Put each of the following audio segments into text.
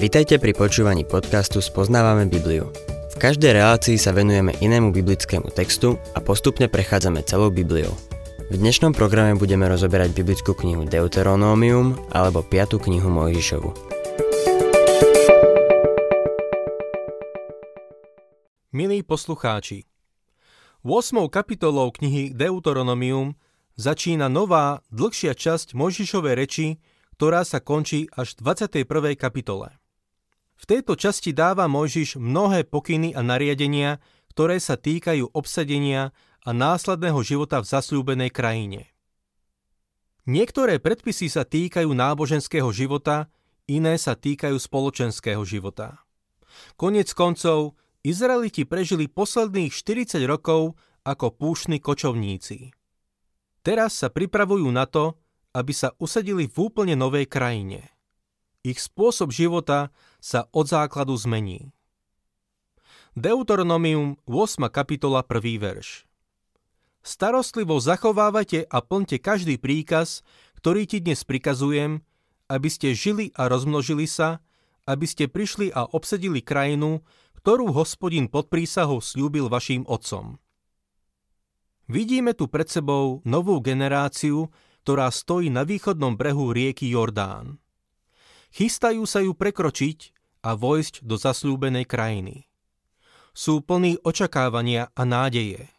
Vitajte pri počúvaní podcastu Spoznávame Bibliu. V každej relácii sa venujeme inému biblickému textu a postupne prechádzame celou Bibliou. V dnešnom programe budeme rozoberať biblickú knihu Deuteronómium alebo 5. knihu Mojžišovu. Milí poslucháči, 8. kapitolou knihy Deuteronomium začína nová, dlhšia časť Mojžišovej reči, ktorá sa končí až v 21. kapitole. V tejto časti dáva Mojžiš mnohé pokyny a nariadenia, ktoré sa týkajú obsadenia a následného života v zasľúbenej krajine. Niektoré predpisy sa týkajú náboženského života, iné sa týkajú spoločenského života. Konec koncov, Izraeliti prežili posledných 40 rokov ako púšni kočovníci. Teraz sa pripravujú na to, aby sa usadili v úplne novej krajine. Ich spôsob života sa od základu zmení. Deuteronomium 8. kapitola 1. verš Starostlivo zachovávajte a plňte každý príkaz, ktorý ti dnes prikazujem, aby ste žili a rozmnožili sa, aby ste prišli a obsedili krajinu, ktorú hospodin pod prísahou slúbil vašim otcom. Vidíme tu pred sebou novú generáciu, ktorá stojí na východnom brehu rieky Jordán. Chystajú sa ju prekročiť a vojsť do zasľúbenej krajiny. Sú plní očakávania a nádeje.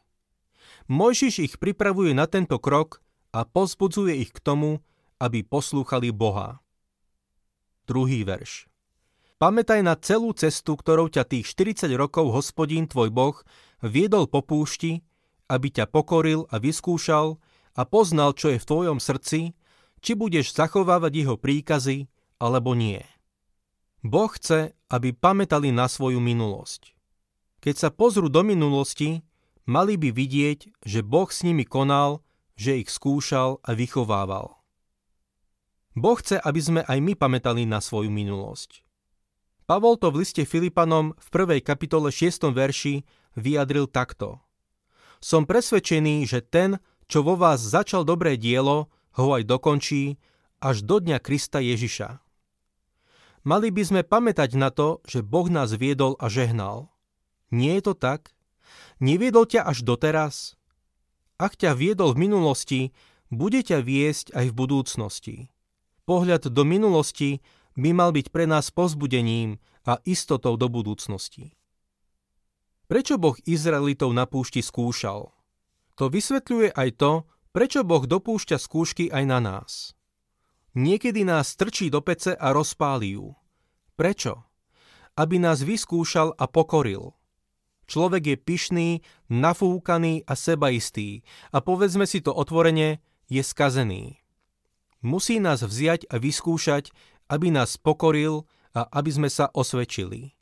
Mojžiš ich pripravuje na tento krok a pozbudzuje ich k tomu, aby poslúchali Boha. Druhý verš. Pamätaj na celú cestu, ktorou ťa tých 40 rokov hospodín tvoj Boh viedol po púšti, aby ťa pokoril a vyskúšal, a poznal, čo je v tvojom srdci, či budeš zachovávať jeho príkazy alebo nie. Boh chce, aby pamätali na svoju minulosť. Keď sa pozrú do minulosti, mali by vidieť, že Boh s nimi konal, že ich skúšal a vychovával. Boh chce, aby sme aj my pamätali na svoju minulosť. Pavol to v liste Filipanom v 1. kapitole 6. verši vyjadril takto. Som presvedčený, že ten, čo vo vás začal dobré dielo, ho aj dokončí až do dňa Krista Ježiša. Mali by sme pamätať na to, že Boh nás viedol a žehnal. Nie je to tak? Neviedol ťa až doteraz? Ak ťa viedol v minulosti, bude ťa viesť aj v budúcnosti. Pohľad do minulosti by mal byť pre nás pozbudením a istotou do budúcnosti. Prečo Boh Izraelitov na púšti skúšal? To vysvetľuje aj to, prečo Boh dopúšťa skúšky aj na nás. Niekedy nás strčí do pece a rozpálí ju. Prečo? Aby nás vyskúšal a pokoril. Človek je pyšný, nafúkaný a sebaistý a povedzme si to otvorene, je skazený. Musí nás vziať a vyskúšať, aby nás pokoril a aby sme sa osvedčili.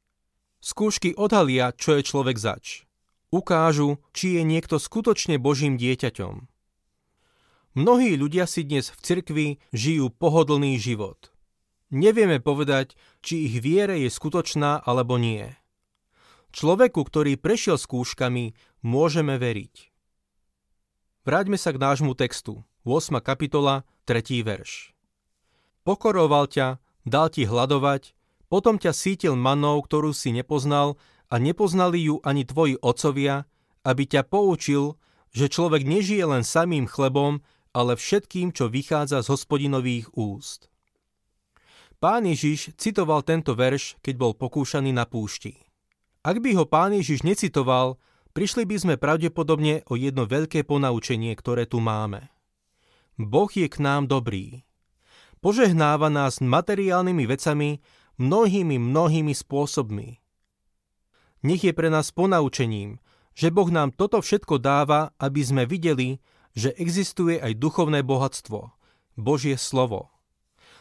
Skúšky odhalia, čo je človek zač ukážu, či je niekto skutočne Božím dieťaťom. Mnohí ľudia si dnes v cirkvi žijú pohodlný život. Nevieme povedať, či ich viere je skutočná alebo nie. Človeku, ktorý prešiel skúškami, môžeme veriť. Vráťme sa k nášmu textu. 8. kapitola, 3. verš. Pokoroval ťa, dal ti hľadovať, potom ťa sítil manou, ktorú si nepoznal a nepoznali ju ani tvoji otcovia, aby ťa poučil, že človek nežije len samým chlebom, ale všetkým, čo vychádza z hospodinových úst. Pán Ježiš citoval tento verš, keď bol pokúšaný na púšti. Ak by ho pán Ježiš necitoval, prišli by sme pravdepodobne o jedno veľké ponaučenie, ktoré tu máme. Boh je k nám dobrý. Požehnáva nás materiálnymi vecami mnohými, mnohými spôsobmi. Nech je pre nás ponaučením, že Boh nám toto všetko dáva, aby sme videli, že existuje aj duchovné bohatstvo, Božie slovo.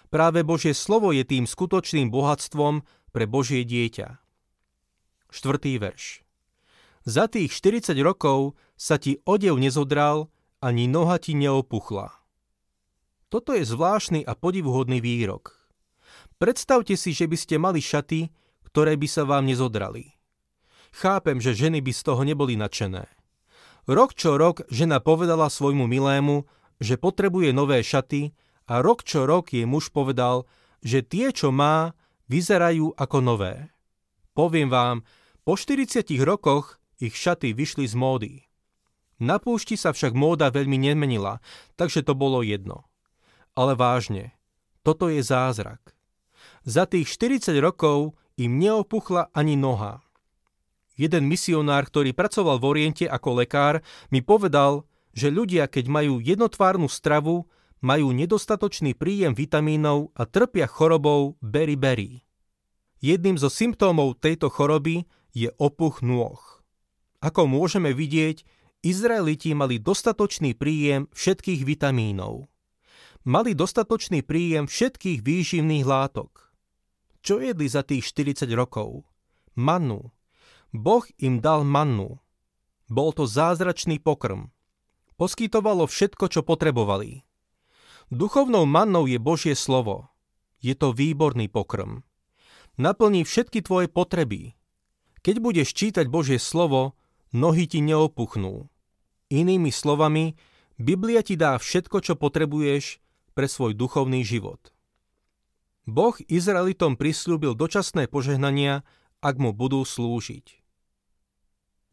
Práve Božie slovo je tým skutočným bohatstvom pre Božie dieťa. Štvrtý verš. Za tých 40 rokov sa ti odev nezodral, ani noha ti neopuchla. Toto je zvláštny a podivuhodný výrok. Predstavte si, že by ste mali šaty, ktoré by sa vám nezodrali. Chápem, že ženy by z toho neboli nadšené. Rok čo rok žena povedala svojmu milému, že potrebuje nové šaty a rok čo rok jej muž povedal, že tie, čo má, vyzerajú ako nové. Poviem vám, po 40 rokoch ich šaty vyšli z módy. Na púšti sa však móda veľmi nemenila, takže to bolo jedno. Ale vážne, toto je zázrak. Za tých 40 rokov im neopuchla ani noha. Jeden misionár, ktorý pracoval v Oriente ako lekár, mi povedal, že ľudia, keď majú jednotvárnu stravu, majú nedostatočný príjem vitamínov a trpia chorobou beriberi. Jedným zo symptómov tejto choroby je opuch nôh. Ako môžeme vidieť, Izraeliti mali dostatočný príjem všetkých vitamínov. Mali dostatočný príjem všetkých výživných látok. Čo jedli za tých 40 rokov? Mannu. Boh im dal mannu. Bol to zázračný pokrm. Poskytovalo všetko, čo potrebovali. Duchovnou mannou je Božie slovo. Je to výborný pokrm. Naplní všetky tvoje potreby, keď budeš čítať Božie slovo, nohy ti neopuchnú. Inými slovami, Biblia ti dá všetko, čo potrebuješ pre svoj duchovný život. Boh Izraelitom prislúbil dočasné požehnania, ak mu budú slúžiť.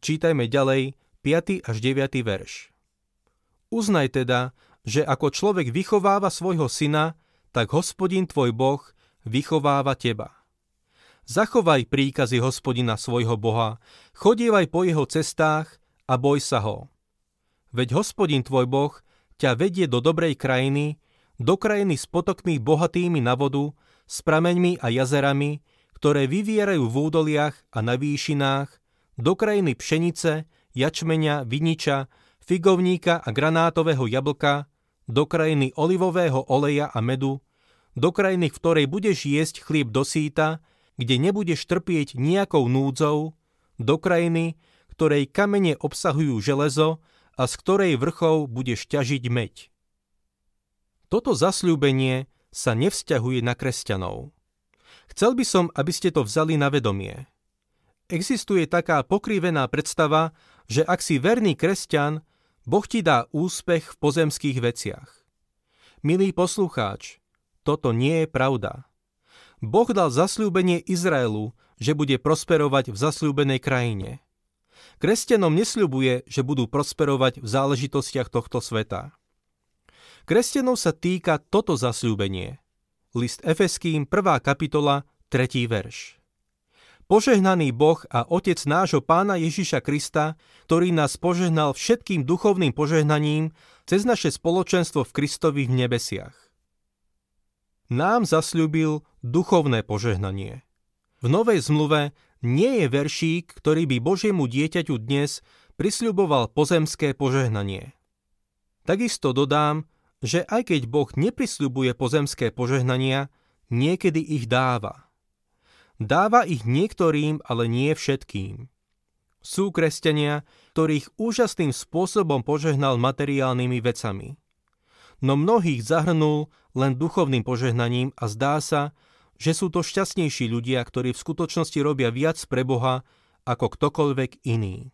Čítajme ďalej 5. až 9. verš. Uznaj teda, že ako človek vychováva svojho syna, tak hospodin tvoj Boh vychováva teba. Zachovaj príkazy hospodina svojho Boha, chodievaj po jeho cestách a boj sa ho. Veď hospodin tvoj Boh ťa vedie do dobrej krajiny, do krajiny s potokmi bohatými na vodu, s prameňmi a jazerami, ktoré vyvierajú v údoliach a na výšinách, do krajiny pšenice, jačmeňa, viniča, figovníka a granátového jablka, do krajiny olivového oleja a medu, do krajiny, v ktorej budeš jesť chlieb do síta, kde nebudeš trpieť nejakou núdzou, do krajiny, ktorej kamene obsahujú železo a z ktorej vrchov budeš ťažiť meď. Toto zasľúbenie sa nevzťahuje na kresťanov. Chcel by som, aby ste to vzali na vedomie. Existuje taká pokrivená predstava, že ak si verný kresťan, Boh ti dá úspech v pozemských veciach. Milý poslucháč, toto nie je pravda. Boh dal zasľúbenie Izraelu, že bude prosperovať v zasľúbenej krajine. Kresťanom nesľubuje, že budú prosperovať v záležitostiach tohto sveta. Kresťanov sa týka toto zasľúbenie. List Efeským 1. kapitola 3. verš. Požehnaný Boh a Otec nášho Pána Ježiša Krista, ktorý nás požehnal všetkým duchovným požehnaním cez naše spoločenstvo v Kristovi v nebesiach nám zasľúbil duchovné požehnanie. V Novej zmluve nie je veršík, ktorý by Božiemu dieťaťu dnes prisľuboval pozemské požehnanie. Takisto dodám, že aj keď Boh neprisľubuje pozemské požehnania, niekedy ich dáva. Dáva ich niektorým, ale nie všetkým. Sú kresťania, ktorých úžasným spôsobom požehnal materiálnymi vecami no mnohých zahrnul len duchovným požehnaním a zdá sa, že sú to šťastnejší ľudia, ktorí v skutočnosti robia viac pre Boha ako ktokoľvek iný.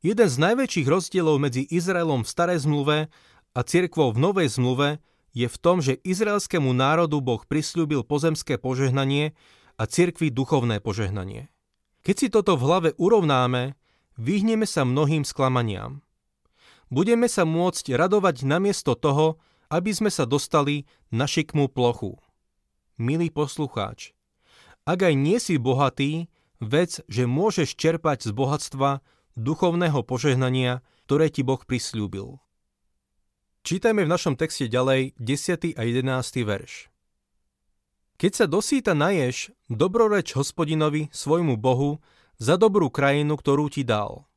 Jeden z najväčších rozdielov medzi Izraelom v starej zmluve a cirkvou v novej zmluve je v tom, že izraelskému národu Boh prislúbil pozemské požehnanie a cirkvi duchovné požehnanie. Keď si toto v hlave urovnáme, vyhneme sa mnohým sklamaniam budeme sa môcť radovať namiesto toho, aby sme sa dostali na šikmú plochu. Milý poslucháč, ak aj nie si bohatý, vec, že môžeš čerpať z bohatstva duchovného požehnania, ktoré ti Boh prislúbil. Čítajme v našom texte ďalej 10. a 11. verš. Keď sa dosýta naješ, dobroreč hospodinovi, svojmu Bohu, za dobrú krajinu, ktorú ti dal –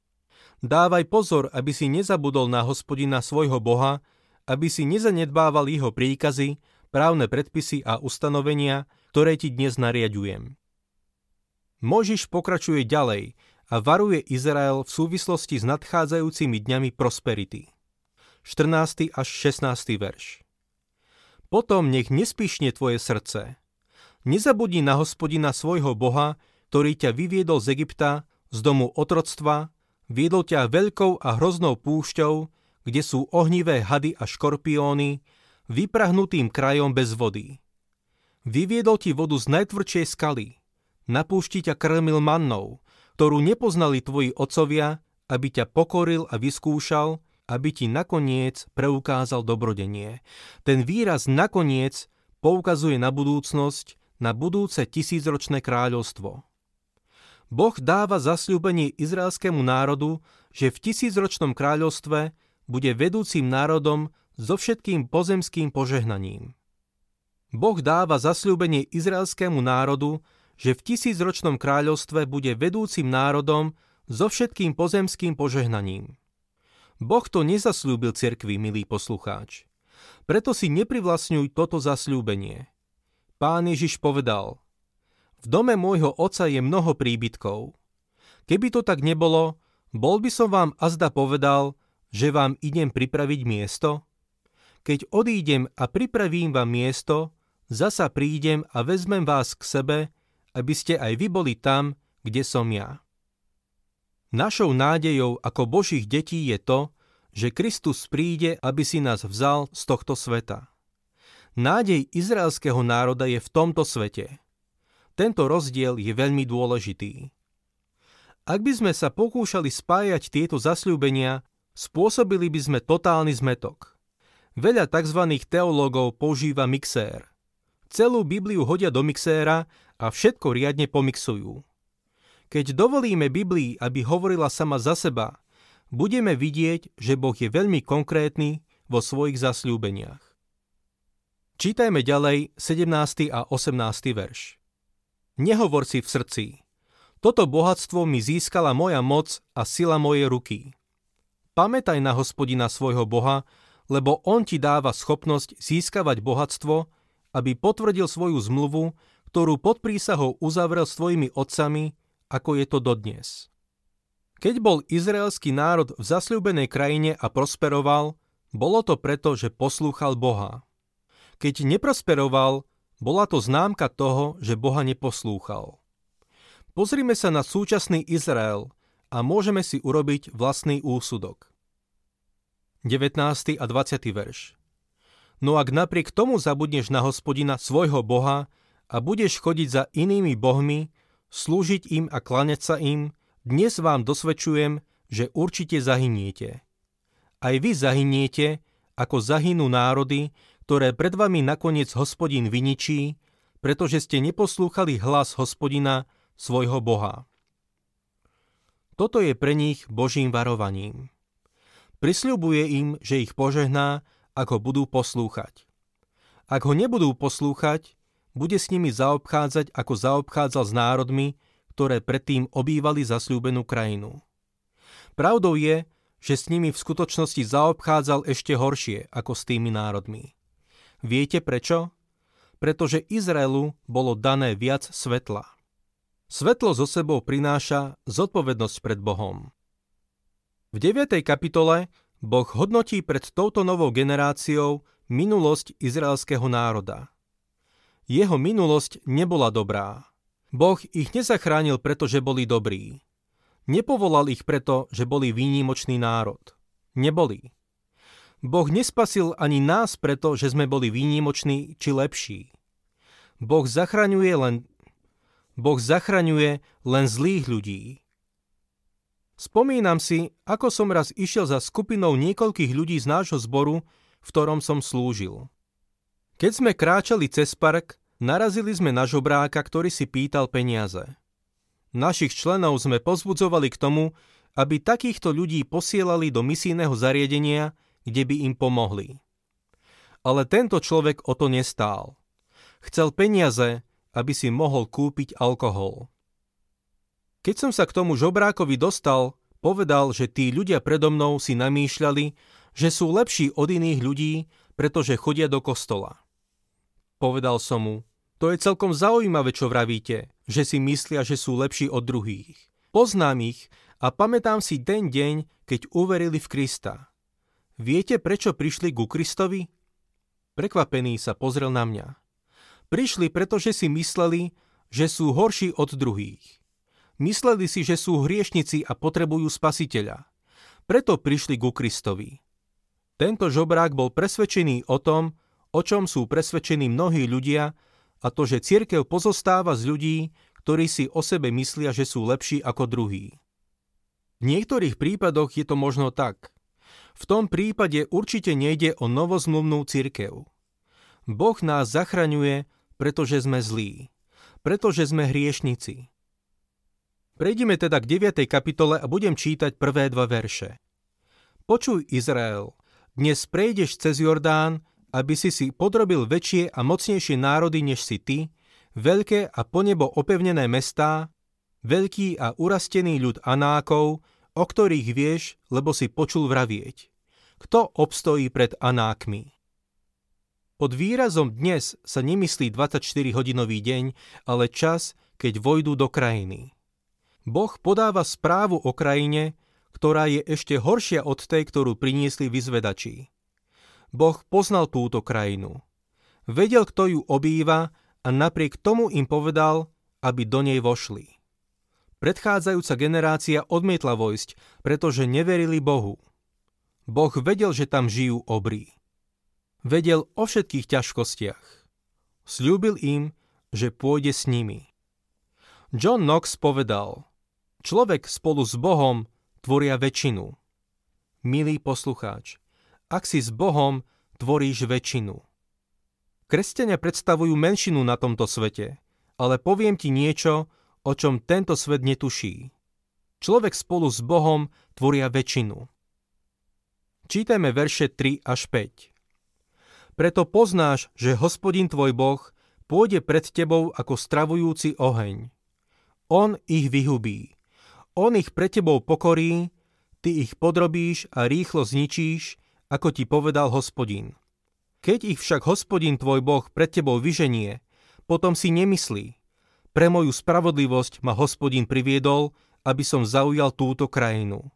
Dávaj pozor, aby si nezabudol na hospodina svojho Boha, aby si nezanedbával jeho príkazy, právne predpisy a ustanovenia, ktoré ti dnes nariadujem. Možiš pokračuje ďalej a varuje Izrael v súvislosti s nadchádzajúcimi dňami prosperity. 14. až 16. verš. Potom nech nespíšne tvoje srdce. Nezabudni na hospodina svojho Boha, ktorý ťa vyviedol z Egypta, z domu otroctva, Viedol ťa veľkou a hroznou púšťou, kde sú ohnivé hady a škorpióny, vyprahnutým krajom bez vody. Vyviedol ti vodu z najtvrdšej skaly. Na púšti ťa krmil mannou, ktorú nepoznali tvoji otcovia, aby ťa pokoril a vyskúšal, aby ti nakoniec preukázal dobrodenie. Ten výraz nakoniec poukazuje na budúcnosť, na budúce tisícročné kráľovstvo. Boh dáva zasľúbenie izraelskému národu, že v tisícročnom kráľovstve bude vedúcim národom so všetkým pozemským požehnaním. Boh dáva zasľúbenie izraelskému národu, že v tisícročnom kráľovstve bude vedúcim národom so všetkým pozemským požehnaním. Boh to nezasľúbil cirkvi, milý poslucháč. Preto si neprivlastňuj toto zasľúbenie. Pán Ježiš povedal, v dome môjho oca je mnoho príbytkov. Keby to tak nebolo, bol by som vám azda povedal, že vám idem pripraviť miesto? Keď odídem a pripravím vám miesto, zasa prídem a vezmem vás k sebe, aby ste aj vy boli tam, kde som ja. Našou nádejou ako Božích detí je to, že Kristus príde, aby si nás vzal z tohto sveta. Nádej izraelského národa je v tomto svete. Tento rozdiel je veľmi dôležitý. Ak by sme sa pokúšali spájať tieto zasľúbenia, spôsobili by sme totálny zmetok. Veľa tzv. teológov používa mixér. Celú Bibliu hodia do mixéra a všetko riadne pomixujú. Keď dovolíme Biblii, aby hovorila sama za seba, budeme vidieť, že Boh je veľmi konkrétny vo svojich zasľúbeniach. Čítajme ďalej 17. a 18. verš. Nehovor si v srdci. Toto bohatstvo mi získala moja moc a sila mojej ruky. Pamätaj na hospodina svojho Boha, lebo on ti dáva schopnosť získavať bohatstvo aby potvrdil svoju zmluvu, ktorú pod prísahou uzavrel s tvojimi otcami, ako je to dodnes. Keď bol izraelský národ v zasľúbenej krajine a prosperoval, bolo to preto, že poslúchal Boha. Keď neprosperoval, bola to známka toho, že Boha neposlúchal. Pozrime sa na súčasný Izrael a môžeme si urobiť vlastný úsudok. 19. a 20. verš No ak napriek tomu zabudneš na hospodina svojho Boha a budeš chodiť za inými bohmi, slúžiť im a klaňať sa im, dnes vám dosvedčujem, že určite zahyniete. Aj vy zahyniete, ako zahynú národy, ktoré pred vami nakoniec hospodin vyničí, pretože ste neposlúchali hlas hospodina, svojho Boha. Toto je pre nich Božím varovaním. Prisľubuje im, že ich požehná ako budú poslúchať. Ak ho nebudú poslúchať, bude s nimi zaobchádzať ako zaobchádzal s národmi, ktoré predtým obývali zasľúbenú krajinu. Pravdou je, že s nimi v skutočnosti zaobchádzal ešte horšie ako s tými národmi. Viete prečo? Pretože Izraelu bolo dané viac svetla. Svetlo zo sebou prináša zodpovednosť pred Bohom. V 9. kapitole Boh hodnotí pred touto novou generáciou minulosť izraelského národa. Jeho minulosť nebola dobrá. Boh ich nezachránil, pretože boli dobrí. Nepovolal ich preto, že boli výnimočný národ. Neboli. Boh nespasil ani nás preto, že sme boli výnimoční či lepší. Boh zachraňuje len Boh zachraňuje len zlých ľudí. Spomínam si, ako som raz išiel za skupinou niekoľkých ľudí z nášho zboru, v ktorom som slúžil. Keď sme kráčali cez park, narazili sme na žobráka, ktorý si pýtal peniaze. Našich členov sme pozbudzovali k tomu, aby takýchto ľudí posielali do misijného zariadenia, kde by im pomohli. Ale tento človek o to nestál. Chcel peniaze, aby si mohol kúpiť alkohol. Keď som sa k tomu žobrákovi dostal, povedal, že tí ľudia predo mnou si namýšľali, že sú lepší od iných ľudí, pretože chodia do kostola. Povedal som mu, to je celkom zaujímavé, čo vravíte, že si myslia, že sú lepší od druhých. Poznám ich a pamätám si ten deň, keď uverili v Krista. Viete, prečo prišli ku Kristovi? Prekvapený sa pozrel na mňa. Prišli, pretože si mysleli, že sú horší od druhých. Mysleli si, že sú hriešnici a potrebujú spasiteľa. Preto prišli ku Kristovi. Tento žobrák bol presvedčený o tom, o čom sú presvedčení mnohí ľudia a to, že cirkev pozostáva z ľudí, ktorí si o sebe myslia, že sú lepší ako druhí. V niektorých prípadoch je to možno tak. V tom prípade určite nejde o novozmluvnú cirkev. Boh nás zachraňuje, pretože sme zlí, pretože sme hriešnici. Prejdime teda k 9. kapitole a budem čítať prvé dva verše. Počuj Izrael, dnes prejdeš cez Jordán, aby si si podrobil väčšie a mocnejšie národy než si ty, veľké a po nebo opevnené mestá, veľký a urastený ľud Anákov, o ktorých vieš, lebo si počul vravieť. Kto obstojí pred Anákmi? Pod výrazom dnes sa nemyslí 24-hodinový deň, ale čas, keď vojdu do krajiny. Boh podáva správu o krajine, ktorá je ešte horšia od tej, ktorú priniesli vyzvedači. Boh poznal túto krajinu. Vedel, kto ju obýva a napriek tomu im povedal, aby do nej vošli. Predchádzajúca generácia odmietla vojsť, pretože neverili Bohu. Boh vedel, že tam žijú obrí. Vedel o všetkých ťažkostiach. Sľúbil im, že pôjde s nimi. John Knox povedal, človek spolu s Bohom tvoria väčšinu. Milý poslucháč, ak si s Bohom, tvoríš väčšinu. Kresťania predstavujú menšinu na tomto svete, ale poviem ti niečo, o čom tento svet netuší. Človek spolu s Bohom tvoria väčšinu. Čítajme verše 3 až 5. Preto poznáš, že hospodin tvoj Boh pôjde pred tebou ako stravujúci oheň. On ich vyhubí. On ich pre tebou pokorí, ty ich podrobíš a rýchlo zničíš, ako ti povedal hospodin. Keď ich však hospodin tvoj Boh pred tebou vyženie, potom si nemyslí, pre moju spravodlivosť ma hospodin priviedol, aby som zaujal túto krajinu.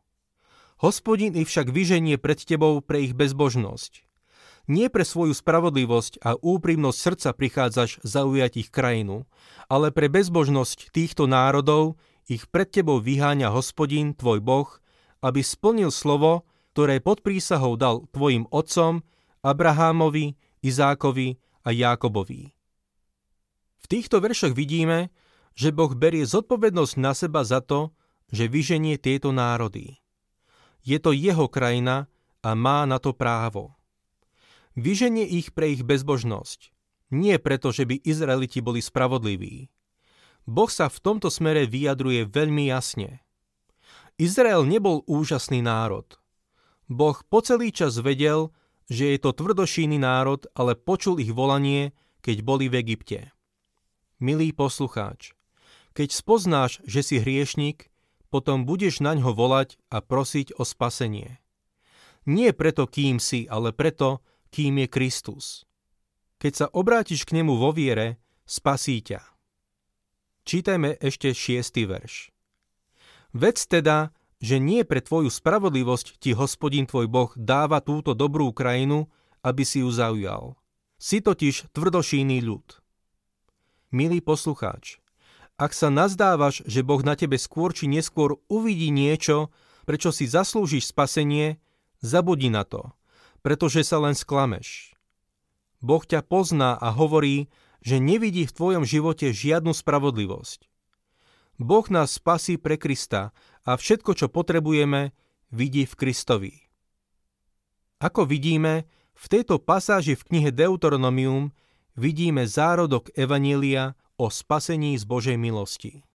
Hospodin ich však vyženie pred tebou pre ich bezbožnosť. Nie pre svoju spravodlivosť a úprimnosť srdca prichádzaš zaujať ich krajinu, ale pre bezbožnosť týchto národov ich pred tebou vyháňa hospodin, tvoj Boh, aby splnil slovo, ktoré pod prísahou dal tvojim otcom Abrahámovi, Izákovi a Jákobovi. V týchto veršoch vidíme, že Boh berie zodpovednosť na seba za to, že vyženie tieto národy. Je to jeho krajina a má na to právo. Vyženie ich pre ich bezbožnosť. Nie preto, že by Izraeliti boli spravodliví. Boh sa v tomto smere vyjadruje veľmi jasne. Izrael nebol úžasný národ. Boh po celý čas vedel, že je to tvrdošíny národ, ale počul ich volanie, keď boli v Egypte. Milý poslucháč, keď spoznáš, že si hriešnik, potom budeš na ňo volať a prosiť o spasenie. Nie preto, kým si, ale preto, kým je Kristus. Keď sa obrátiš k nemu vo viere, spasí ťa. Čítajme ešte šiestý verš. Vec teda, že nie pre tvoju spravodlivosť ti hospodin tvoj Boh dáva túto dobrú krajinu, aby si ju zaujal. Si totiž tvrdošíný ľud. Milý poslucháč, ak sa nazdávaš, že Boh na tebe skôr či neskôr uvidí niečo, prečo si zaslúžiš spasenie, zabudni na to, pretože sa len sklameš. Boh ťa pozná a hovorí, že nevidí v tvojom živote žiadnu spravodlivosť. Boh nás spasí pre Krista a všetko, čo potrebujeme, vidí v Kristovi. Ako vidíme, v tejto pasáži v knihe Deuteronomium vidíme zárodok Evanília o spasení z Božej milosti.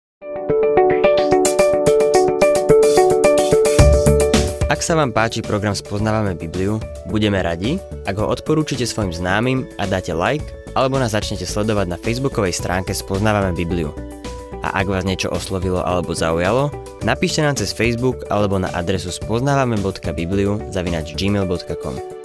Ak sa vám páči program Spoznávame Bibliu, budeme radi, ak ho odporúčite svojim známym a dáte like, alebo nás začnete sledovať na facebookovej stránke Spoznávame Bibliu a ak vás niečo oslovilo alebo zaujalo, napíšte nám cez Facebook alebo na adresu spoznávame.bibliu zavinač gmail.com.